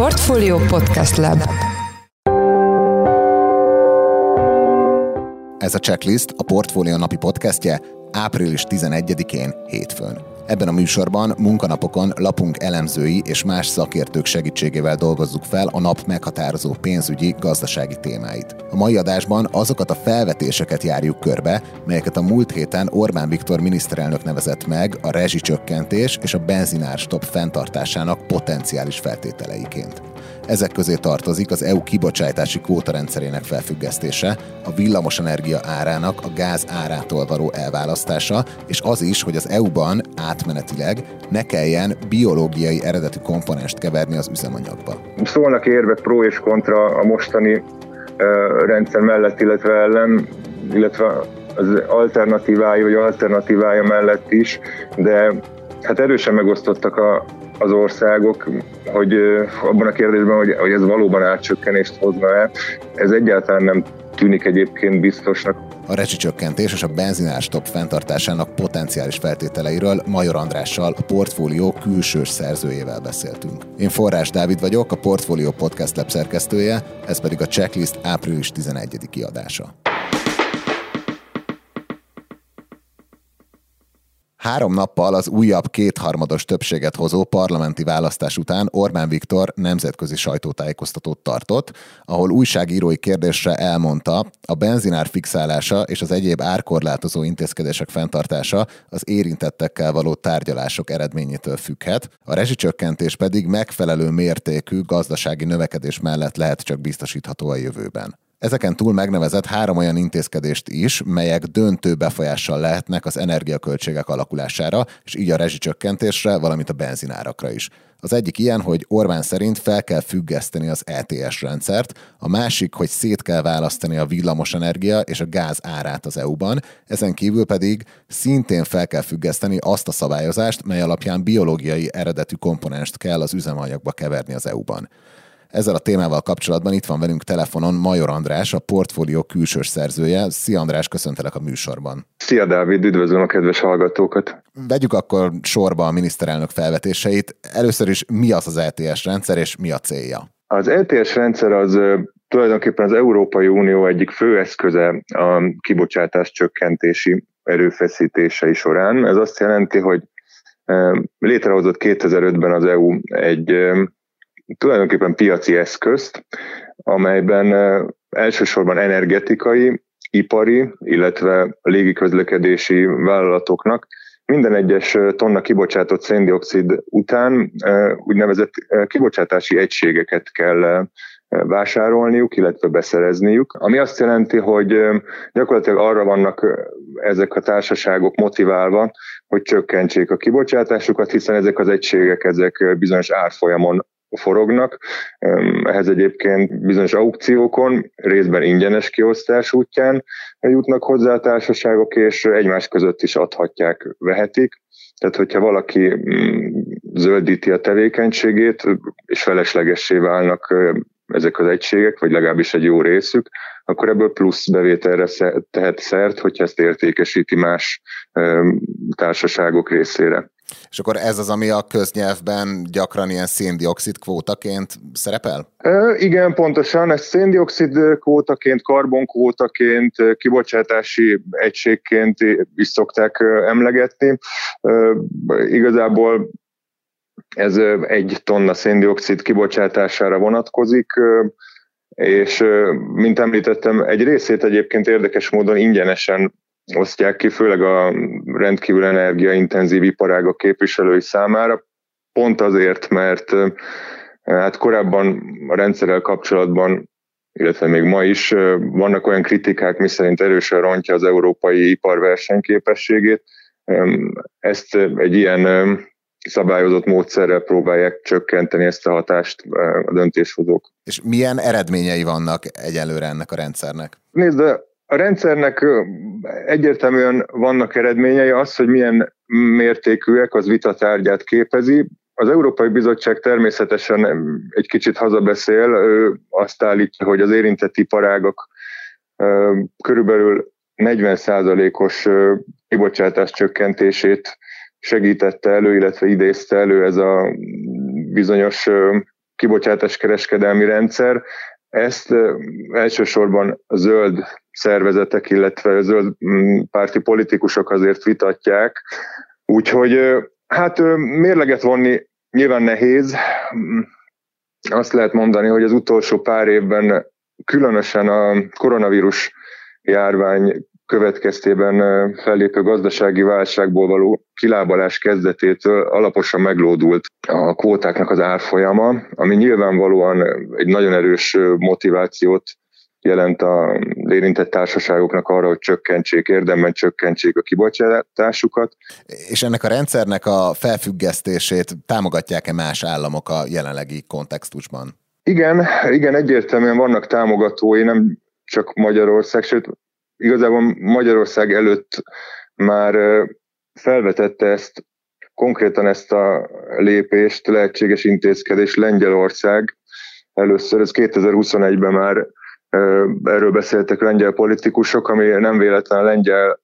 Portfolio Podcast Lab Ez a checklist a Portfolio napi podcastje április 11-én hétfőn. Ebben a műsorban munkanapokon lapunk elemzői és más szakértők segítségével dolgozzuk fel a nap meghatározó pénzügyi, gazdasági témáit. A mai adásban azokat a felvetéseket járjuk körbe, melyeket a múlt héten Orbán Viktor miniszterelnök nevezett meg a rezsicsökkentés és a benzinár stop fenntartásának potenciális feltételeiként. Ezek közé tartozik az EU kibocsátási kvótarendszerének felfüggesztése, a villamosenergia árának a gáz árától való elválasztása, és az is, hogy az EU-ban átmenetileg ne kelljen biológiai eredetű komponest keverni az üzemanyagba. Szólnak érvek pro és kontra a mostani rendszer mellett, illetve ellen, illetve az alternatívája vagy alternatívája mellett is, de hát erősen megosztottak a, az országok, hogy abban a kérdésben, hogy, hogy ez valóban átcsökkenést hozna-e, ez egyáltalán nem tűnik egyébként biztosnak. A rezsicsökkentés és a benzinárstop fenntartásának potenciális feltételeiről Major Andrással, a Portfólió külsős szerzőjével beszéltünk. Én Forrás Dávid vagyok, a Portfólió Podcast Lab szerkesztője, ez pedig a checklist április 11. kiadása. Három nappal az újabb kétharmados többséget hozó parlamenti választás után Orbán Viktor nemzetközi sajtótájékoztatót tartott, ahol újságírói kérdésre elmondta, a benzinár fixálása és az egyéb árkorlátozó intézkedések fenntartása az érintettekkel való tárgyalások eredményétől függhet, a rezsicsökkentés pedig megfelelő mértékű gazdasági növekedés mellett lehet csak biztosítható a jövőben. Ezeken túl megnevezett három olyan intézkedést is, melyek döntő befolyással lehetnek az energiaköltségek alakulására, és így a rezsicsökkentésre, valamint a benzinárakra is. Az egyik ilyen, hogy Orbán szerint fel kell függeszteni az ETS rendszert, a másik, hogy szét kell választani a villamosenergia és a gáz árát az EU-ban, ezen kívül pedig szintén fel kell függeszteni azt a szabályozást, mely alapján biológiai eredetű komponenst kell az üzemanyagba keverni az EU-ban. Ezzel a témával kapcsolatban itt van velünk telefonon Major András, a portfólió külsős szerzője. Szia András, köszöntelek a műsorban. Szia Dávid, üdvözlöm a kedves hallgatókat. Vegyük akkor sorba a miniszterelnök felvetéseit. Először is mi az az ETS rendszer, és mi a célja? Az ETS rendszer az tulajdonképpen az Európai Unió egyik fő eszköze a kibocsátás csökkentési erőfeszítései során. Ez azt jelenti, hogy létrehozott 2005-ben az EU egy tulajdonképpen piaci eszközt, amelyben elsősorban energetikai, ipari, illetve légiközlekedési vállalatoknak minden egyes tonna kibocsátott széndiokszid után úgynevezett kibocsátási egységeket kell vásárolniuk, illetve beszerezniük, ami azt jelenti, hogy gyakorlatilag arra vannak ezek a társaságok motiválva, hogy csökkentsék a kibocsátásukat, hiszen ezek az egységek ezek bizonyos árfolyamon forognak. Ehhez egyébként bizonyos aukciókon, részben ingyenes kiosztás útján jutnak hozzá a társaságok, és egymás között is adhatják, vehetik. Tehát, hogyha valaki mm, zöldíti a tevékenységét, és feleslegessé válnak ezek az egységek, vagy legalábbis egy jó részük, akkor ebből plusz bevételre tehet szert, hogyha ezt értékesíti más társaságok részére. És akkor ez az, ami a köznyelvben gyakran ilyen széndiokszid kvótaként szerepel? E, igen, pontosan. Ez széndiokszid kvótaként, karbonkvótaként, kibocsátási egységként is szokták emlegetni. E, igazából ez egy tonna széndiokszid kibocsátására vonatkozik, és mint említettem, egy részét egyébként érdekes módon ingyenesen osztják ki, főleg a rendkívül energiaintenzív iparágak képviselői számára, pont azért, mert hát korábban a rendszerrel kapcsolatban illetve még ma is vannak olyan kritikák, miszerint erősen rontja az európai ipar versenyképességét. Ezt egy ilyen szabályozott módszerrel próbálják csökkenteni ezt a hatást a döntéshozók. És milyen eredményei vannak egyelőre ennek a rendszernek? Nézd, a rendszernek egyértelműen vannak eredményei, az, hogy milyen mértékűek, az vitatárgyát képezi. Az Európai Bizottság természetesen egy kicsit hazabeszél, ő azt állítja, hogy az érintett iparágak körülbelül 40%-os kibocsátás csökkentését segítette elő, illetve idézte elő ez a bizonyos kibocsátás kereskedelmi rendszer. Ezt elsősorban a zöld szervezetek, illetve a zöld mm, párti politikusok azért vitatják. Úgyhogy hát mérleget vonni nyilván nehéz. Azt lehet mondani, hogy az utolsó pár évben különösen a koronavírus járvány következtében fellépő gazdasági válságból való kilábalás kezdetétől alaposan meglódult a kvótáknak az árfolyama, ami nyilvánvalóan egy nagyon erős motivációt jelent a érintett társaságoknak arra, hogy csökkentsék, érdemben csökkentsék a kibocsátásukat. És ennek a rendszernek a felfüggesztését támogatják-e más államok a jelenlegi kontextusban? Igen, igen, egyértelműen vannak támogatói, nem csak Magyarország, sőt, igazából Magyarország előtt már felvetette ezt, konkrétan ezt a lépést, lehetséges intézkedés Lengyelország. Először, ez 2021-ben már erről beszéltek lengyel politikusok, ami nem véletlen a lengyel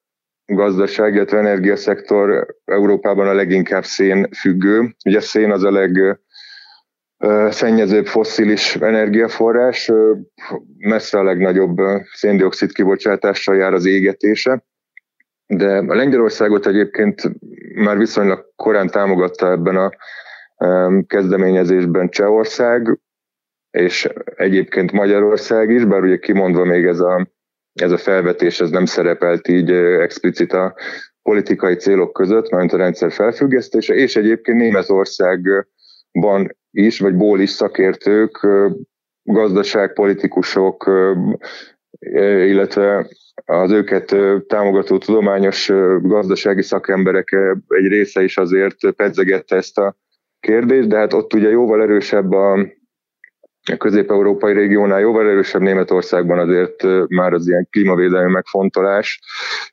gazdaság, illetve energiaszektor Európában a leginkább szén függő. Ugye szén az a leg szennyezőbb fosszilis energiaforrás, messze a legnagyobb széndiokszid kibocsátással jár az égetése, de a Lengyelországot egyébként már viszonylag korán támogatta ebben a kezdeményezésben Csehország, és egyébként Magyarország is, bár ugye kimondva még ez a, ez a felvetés, ez nem szerepelt így explicit a politikai célok között, mert a rendszer felfüggesztése, és egyébként Németországban is, vagy ból is szakértők, gazdaságpolitikusok, illetve az őket támogató tudományos gazdasági szakemberek egy része is azért pedzegette ezt a kérdést, de hát ott ugye jóval erősebb a közép-európai régiónál jóval erősebb Németországban azért már az ilyen klímavédelmi megfontolás,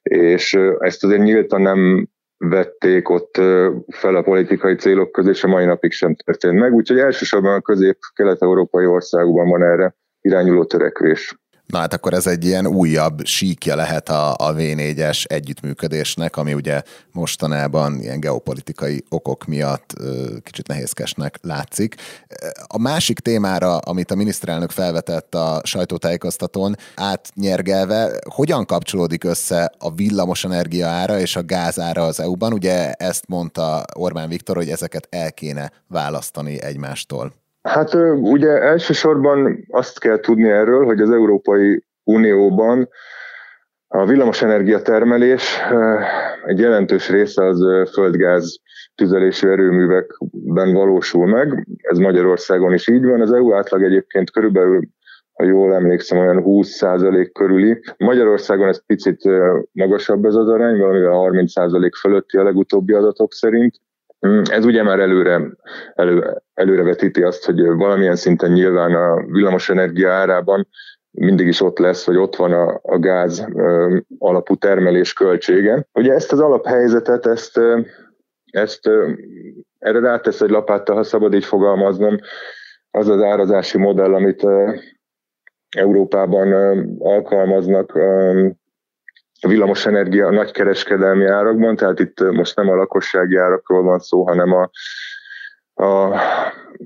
és ezt azért nyíltan nem vették ott fel a politikai célok közé, és a mai napig sem történt meg. Úgyhogy elsősorban a közép-kelet-európai országokban van erre irányuló törekvés. Na hát akkor ez egy ilyen újabb síkja lehet a, a V4-es együttműködésnek, ami ugye mostanában ilyen geopolitikai okok miatt kicsit nehézkesnek látszik. A másik témára, amit a miniszterelnök felvetett a sajtótájékoztatón, átnyergelve, hogyan kapcsolódik össze a villamos energia ára és a gáz ára az EU-ban? Ugye ezt mondta Orbán Viktor, hogy ezeket el kéne választani egymástól. Hát ugye elsősorban azt kell tudni erről, hogy az Európai Unióban a villamosenergia termelés egy jelentős része az földgáz tüzelésű erőművekben valósul meg. Ez Magyarországon is így van. Az EU átlag egyébként körülbelül ha jól emlékszem, olyan 20% körüli. Magyarországon ez picit magasabb ez az arány, valamivel 30% fölötti a legutóbbi adatok szerint. Mm, ez ugye már előre, elő, előrevetíti azt, hogy valamilyen szinten nyilván a villamosenergia árában mindig is ott lesz, vagy ott van a, a gáz ö, alapú termelés költsége. Ugye ezt az alaphelyzetet, ezt, ezt erre rátesz egy lapáttal, ha szabad így fogalmaznom, az az árazási modell, amit Európában alkalmaznak, a villamosenergia a nagykereskedelmi árakban, tehát itt most nem a lakossági árakról van szó, hanem a, a,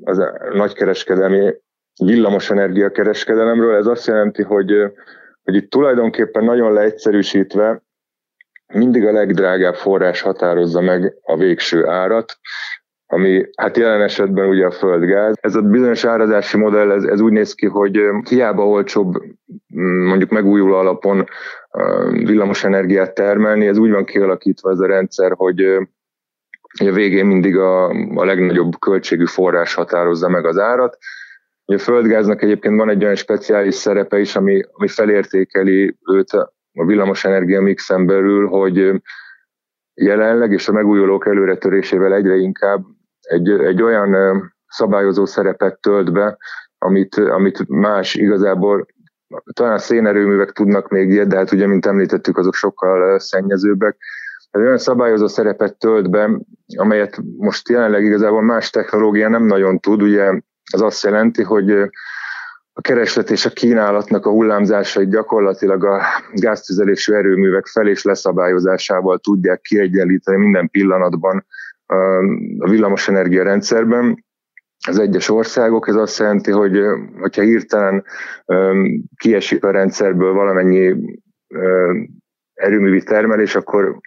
az a nagykereskedelmi villamosenergia kereskedelemről. Ez azt jelenti, hogy, hogy itt tulajdonképpen nagyon leegyszerűsítve mindig a legdrágább forrás határozza meg a végső árat, ami hát jelen esetben ugye a földgáz. Ez a bizonyos árazási modell, ez, ez úgy néz ki, hogy hiába olcsóbb mondjuk megújuló alapon villamos energiát termelni, ez úgy van kialakítva ez a rendszer, hogy a végén mindig a, a legnagyobb költségű forrás határozza meg az árat. A földgáznak egyébként van egy olyan speciális szerepe is, ami, ami felértékeli őt a villamosenergia mixen belül, hogy jelenleg és a megújulók előretörésével egyre inkább egy, egy olyan szabályozó szerepet tölt be, amit, amit más igazából talán szénerőművek tudnak még ilyet, de hát ugye, mint említettük, azok sokkal szennyezőbbek. Ez olyan szabályozó szerepet tölt be, amelyet most jelenleg igazából más technológia nem nagyon tud. Ugye az azt jelenti, hogy a kereslet és a kínálatnak a hullámzásait gyakorlatilag a gáztüzelésű erőművek fel és leszabályozásával tudják kiegyenlíteni minden pillanatban a villamosenergia rendszerben. az egyes országok. Ez azt jelenti, hogy hogyha hirtelen kiesik a rendszerből valamennyi erőművi termelés, akkor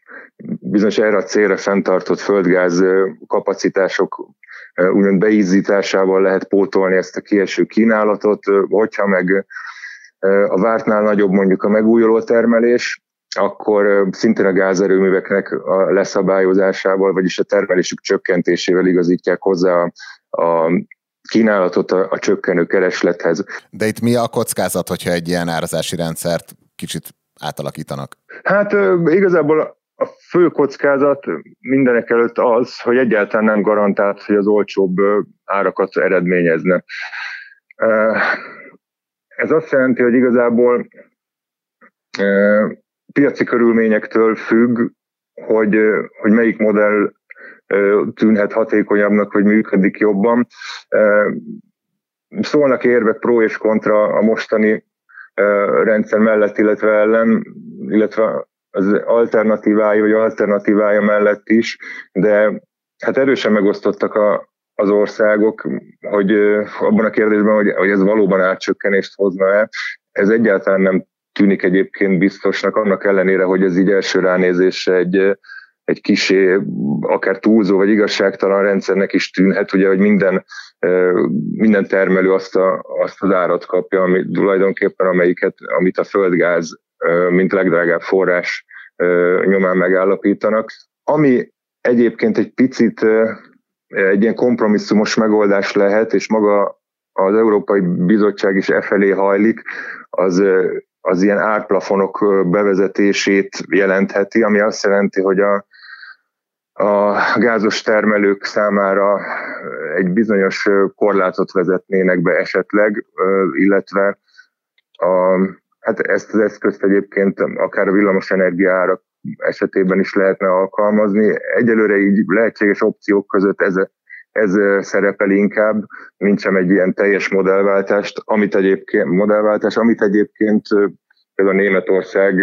bizonyos erre a célra fenntartott földgáz kapacitások úgymond beízításával lehet pótolni ezt a kieső kínálatot, hogyha meg a vártnál nagyobb mondjuk a megújuló termelés, akkor szintén a gázerőműveknek a leszabályozásával, vagyis a termelésük csökkentésével igazítják hozzá a, a kínálatot a, a csökkenő kereslethez. De itt mi a kockázat, hogyha egy ilyen árazási rendszert kicsit átalakítanak? Hát igazából a fő kockázat mindenek előtt az, hogy egyáltalán nem garantált, hogy az olcsóbb árakat eredményezne. Ez azt jelenti, hogy igazából piaci körülményektől függ, hogy, hogy melyik modell tűnhet hatékonyabbnak, vagy működik jobban. Szólnak érvek pro és kontra a mostani rendszer mellett, illetve ellen, illetve az alternatívája, vagy alternatívája mellett is, de hát erősen megosztottak a, az országok, hogy abban a kérdésben, hogy, hogy ez valóban átcsökkenést hozna-e, ez egyáltalán nem tűnik egyébként biztosnak, annak ellenére, hogy ez így első ránézésre egy, egy kisé, akár túlzó vagy igazságtalan rendszernek is tűnhet, ugye, hogy minden, minden termelő azt, a, azt az árat kapja, ami tulajdonképpen amelyiket, amit a földgáz, mint legdrágább forrás nyomán megállapítanak. Ami egyébként egy picit egy ilyen kompromisszumos megoldás lehet, és maga az Európai Bizottság is e felé hajlik, az, az ilyen árplafonok bevezetését jelentheti, ami azt jelenti, hogy a, a gázos termelők számára egy bizonyos korlátot vezetnének be esetleg, illetve a, hát ezt az eszközt egyébként akár a villamos energiárak esetében is lehetne alkalmazni. Egyelőre így lehetséges opciók között ez, ez szerepel inkább, mint sem egy ilyen teljes modellváltást, amit egyébként, modellváltás, amit egyébként például Németország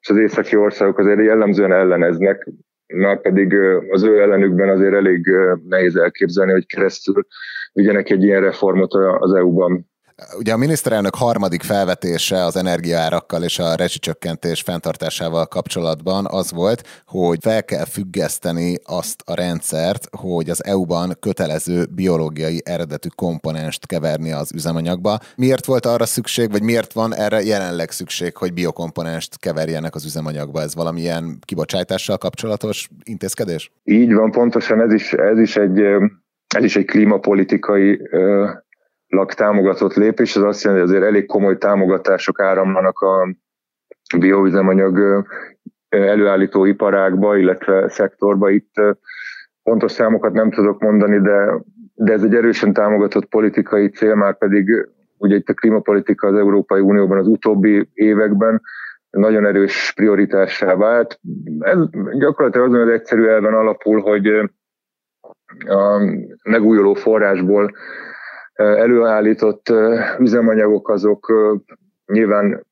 és az északi országok azért jellemzően elleneznek, már pedig az ő ellenükben azért elég nehéz elképzelni, hogy keresztül vigyenek egy ilyen reformot az EU-ban. Ugye a miniszterelnök harmadik felvetése az energiaárakkal és a rezsicsökkentés fenntartásával kapcsolatban az volt, hogy fel kell függeszteni azt a rendszert, hogy az EU-ban kötelező biológiai eredetű komponenst keverni az üzemanyagba. Miért volt arra szükség, vagy miért van erre jelenleg szükség, hogy biokomponenst keverjenek az üzemanyagba? Ez valamilyen kibocsátással kapcsolatos intézkedés? Így van, pontosan ez is, ez is egy ez is egy klímapolitikai támogatott lépés, ez azt jelenti, hogy azért elég komoly támogatások áramlanak a bioüzemanyag előállító iparákba, illetve szektorba. Itt pontos számokat nem tudok mondani, de, de ez egy erősen támogatott politikai cél, már pedig ugye itt a klímapolitika az Európai Unióban az utóbbi években nagyon erős prioritássá vált. Ez gyakorlatilag azon az egyszerű elven alapul, hogy a megújuló forrásból előállított üzemanyagok azok nyilván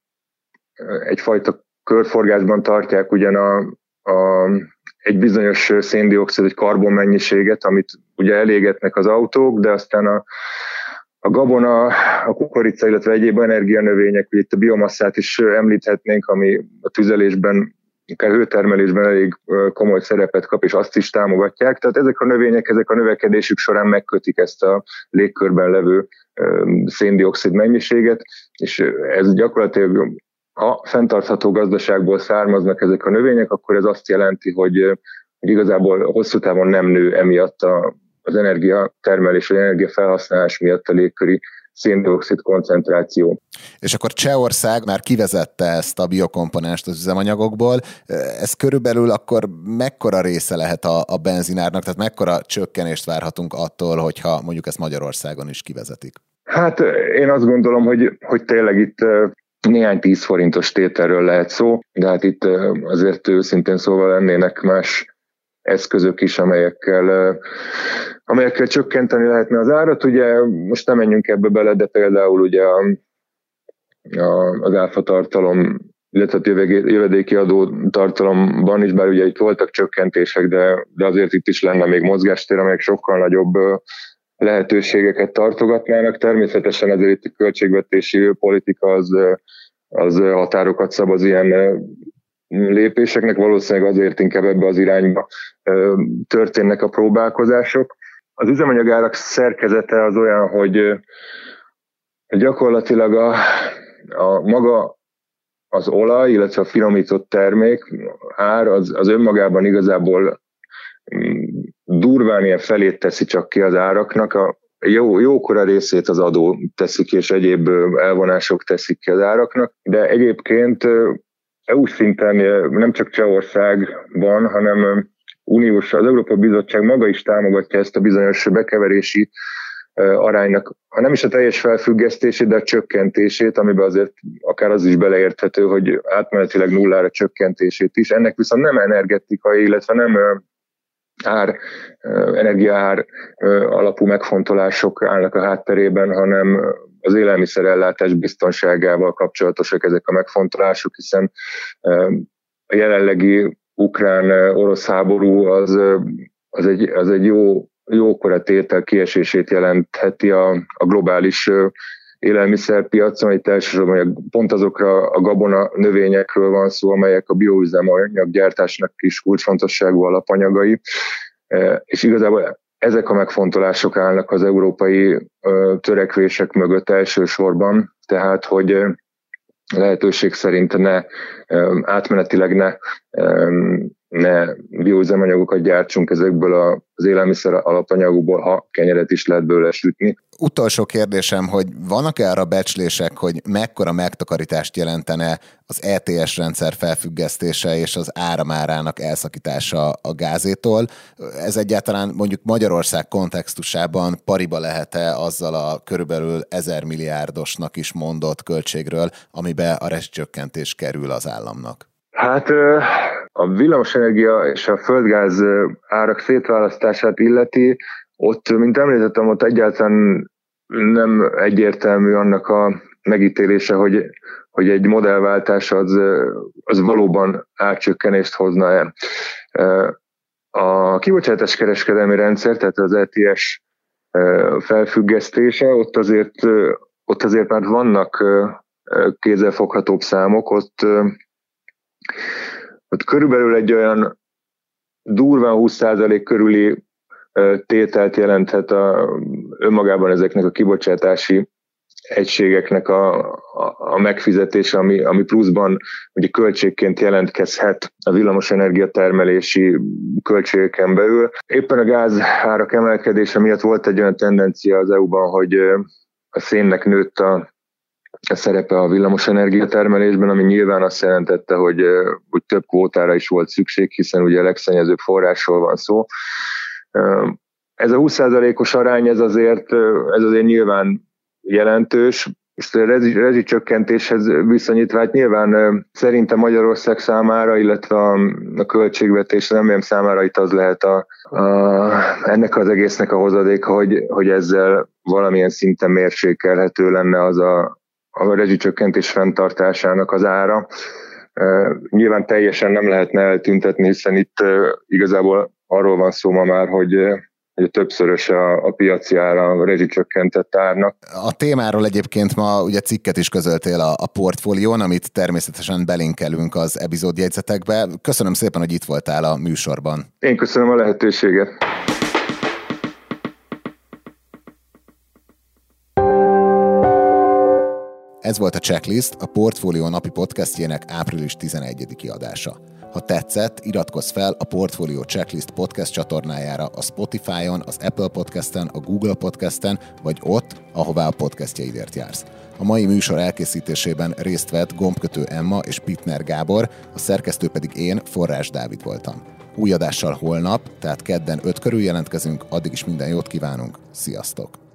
egyfajta körforgásban tartják ugyan a, a, egy bizonyos széndiokszid, egy karbon mennyiséget, amit ugye elégetnek az autók, de aztán a, a gabona, a kukorica, illetve egyéb energianövények, ugye itt a biomasszát is említhetnénk, ami a tüzelésben akár hőtermelésben elég komoly szerepet kap, és azt is támogatják. Tehát ezek a növények, ezek a növekedésük során megkötik ezt a légkörben levő széndiokszid mennyiséget, és ez gyakorlatilag ha fenntartható gazdaságból származnak ezek a növények, akkor ez azt jelenti, hogy, hogy igazából hosszú távon nem nő emiatt a, az energiatermelés vagy energiafelhasználás miatt a légköri széndiokszid koncentráció. És akkor Csehország már kivezette ezt a biokomponenst az üzemanyagokból. Ez körülbelül akkor mekkora része lehet a, a benzinárnak, tehát mekkora csökkenést várhatunk attól, hogyha mondjuk ezt Magyarországon is kivezetik? Hát én azt gondolom, hogy, hogy tényleg itt néhány tíz forintos tételről lehet szó, de hát itt azért őszintén szóval lennének más eszközök is, amelyekkel, amelyekkel csökkenteni lehetne az árat. Ugye most nem menjünk ebbe bele, de például ugye a, a, az áfa illetve a jövedéki adó tartalomban is, bár ugye itt voltak csökkentések, de, de azért itt is lenne még mozgástér, amelyek sokkal nagyobb lehetőségeket tartogatnának. Természetesen azért itt a költségvetési politika az, az határokat szab az ilyen lépéseknek, valószínűleg azért inkább ebbe az irányba történnek a próbálkozások. Az üzemanyagárak szerkezete az olyan, hogy gyakorlatilag a, a maga az olaj, illetve a finomított termék ár az, az önmagában igazából mm, durván ilyen felét teszi csak ki az áraknak, a jó, jókora részét az adó teszik, és egyéb elvonások teszik ki az áraknak, de egyébként EU szinten nem csak Csehországban, hanem uniós, az Európa Bizottság maga is támogatja ezt a bizonyos bekeverési aránynak, ha nem is a teljes felfüggesztését, de a csökkentését, amiben azért akár az is beleérthető, hogy átmenetileg nullára csökkentését is. Ennek viszont nem energetikai, illetve nem ár, energiaár alapú megfontolások állnak a hátterében, hanem az élelmiszerellátás biztonságával kapcsolatosak ezek a megfontolások, hiszen a jelenlegi ukrán-orosz háború az, az, egy, az egy jó, jókora tétel kiesését jelentheti a, a globális élelmiszerpiacon, itt elsősorban pont azokra a gabona növényekről van szó, amelyek a bioüzemanyag gyártásnak is kulcsfontosságú alapanyagai, és igazából ezek a megfontolások állnak az európai törekvések mögött elsősorban, tehát hogy lehetőség szerint ne átmenetileg ne, ne bioüzemanyagokat gyártsunk ezekből az élelmiszer alapanyagokból, ha kenyeret is lehet belőle sütni. Utolsó kérdésem, hogy vannak-e arra becslések, hogy mekkora megtakarítást jelentene az ETS rendszer felfüggesztése és az áramárának elszakítása a gázétól? Ez egyáltalán mondjuk Magyarország kontextusában pariba lehet-e azzal a körülbelül ezer milliárdosnak is mondott költségről, amibe a rezsicsökkentés kerül az államnak? Hát a villamosenergia és a földgáz árak szétválasztását illeti, ott, mint említettem, ott egyáltalán nem egyértelmű annak a megítélése, hogy, hogy egy modellváltás az, az valóban átcsökkenést hozna-e. A kibocsátás kereskedelmi rendszer, tehát az ETS felfüggesztése, ott azért, ott azért már vannak kézzelfoghatóbb számok, ott, ott körülbelül egy olyan durván 20% körüli tételt jelenthet a, önmagában ezeknek a kibocsátási egységeknek a, a, a megfizetése, ami, ami pluszban ugye költségként jelentkezhet a villamosenergia termelési költségeken belül. Éppen a gáz árak emelkedése miatt volt egy olyan tendencia az EU-ban, hogy a szénnek nőtt a, a szerepe a villamosenergia termelésben, ami nyilván azt jelentette, hogy, hogy több kvótára is volt szükség, hiszen ugye a legszennyezőbb forrásról van szó. Ez a 20%-os arány, ez azért, ez azért nyilván jelentős, és a rezsicsökkentéshez viszonyítva, hát nyilván szerintem Magyarország számára, illetve a, költségvetés nem számára itt az lehet a, a, ennek az egésznek a hozadéka, hogy, hogy ezzel valamilyen szinten mérsékelhető lenne az a, a rezsicsökkentés fenntartásának az ára. Nyilván teljesen nem lehetne eltüntetni, hiszen itt igazából arról van szó ma már, hogy hogy többszörös a, a piaci ára a rezsicsökkentett árnak. A témáról egyébként ma ugye cikket is közöltél a, a portfólión, amit természetesen belinkelünk az epizódjegyzetekbe. Köszönöm szépen, hogy itt voltál a műsorban. Én köszönöm a lehetőséget. Ez volt a Checklist, a Portfólió napi podcastjének április 11. adása. Ha tetszett, iratkozz fel a Portfolio Checklist podcast csatornájára a Spotify-on, az Apple Podcast-en, a Google Podcast-en, vagy ott, ahová a podcastjaidért jársz. A mai műsor elkészítésében részt vett gombkötő Emma és Pitner Gábor, a szerkesztő pedig én, Forrás Dávid voltam. Új adással holnap, tehát kedden 5 körül jelentkezünk, addig is minden jót kívánunk, sziasztok!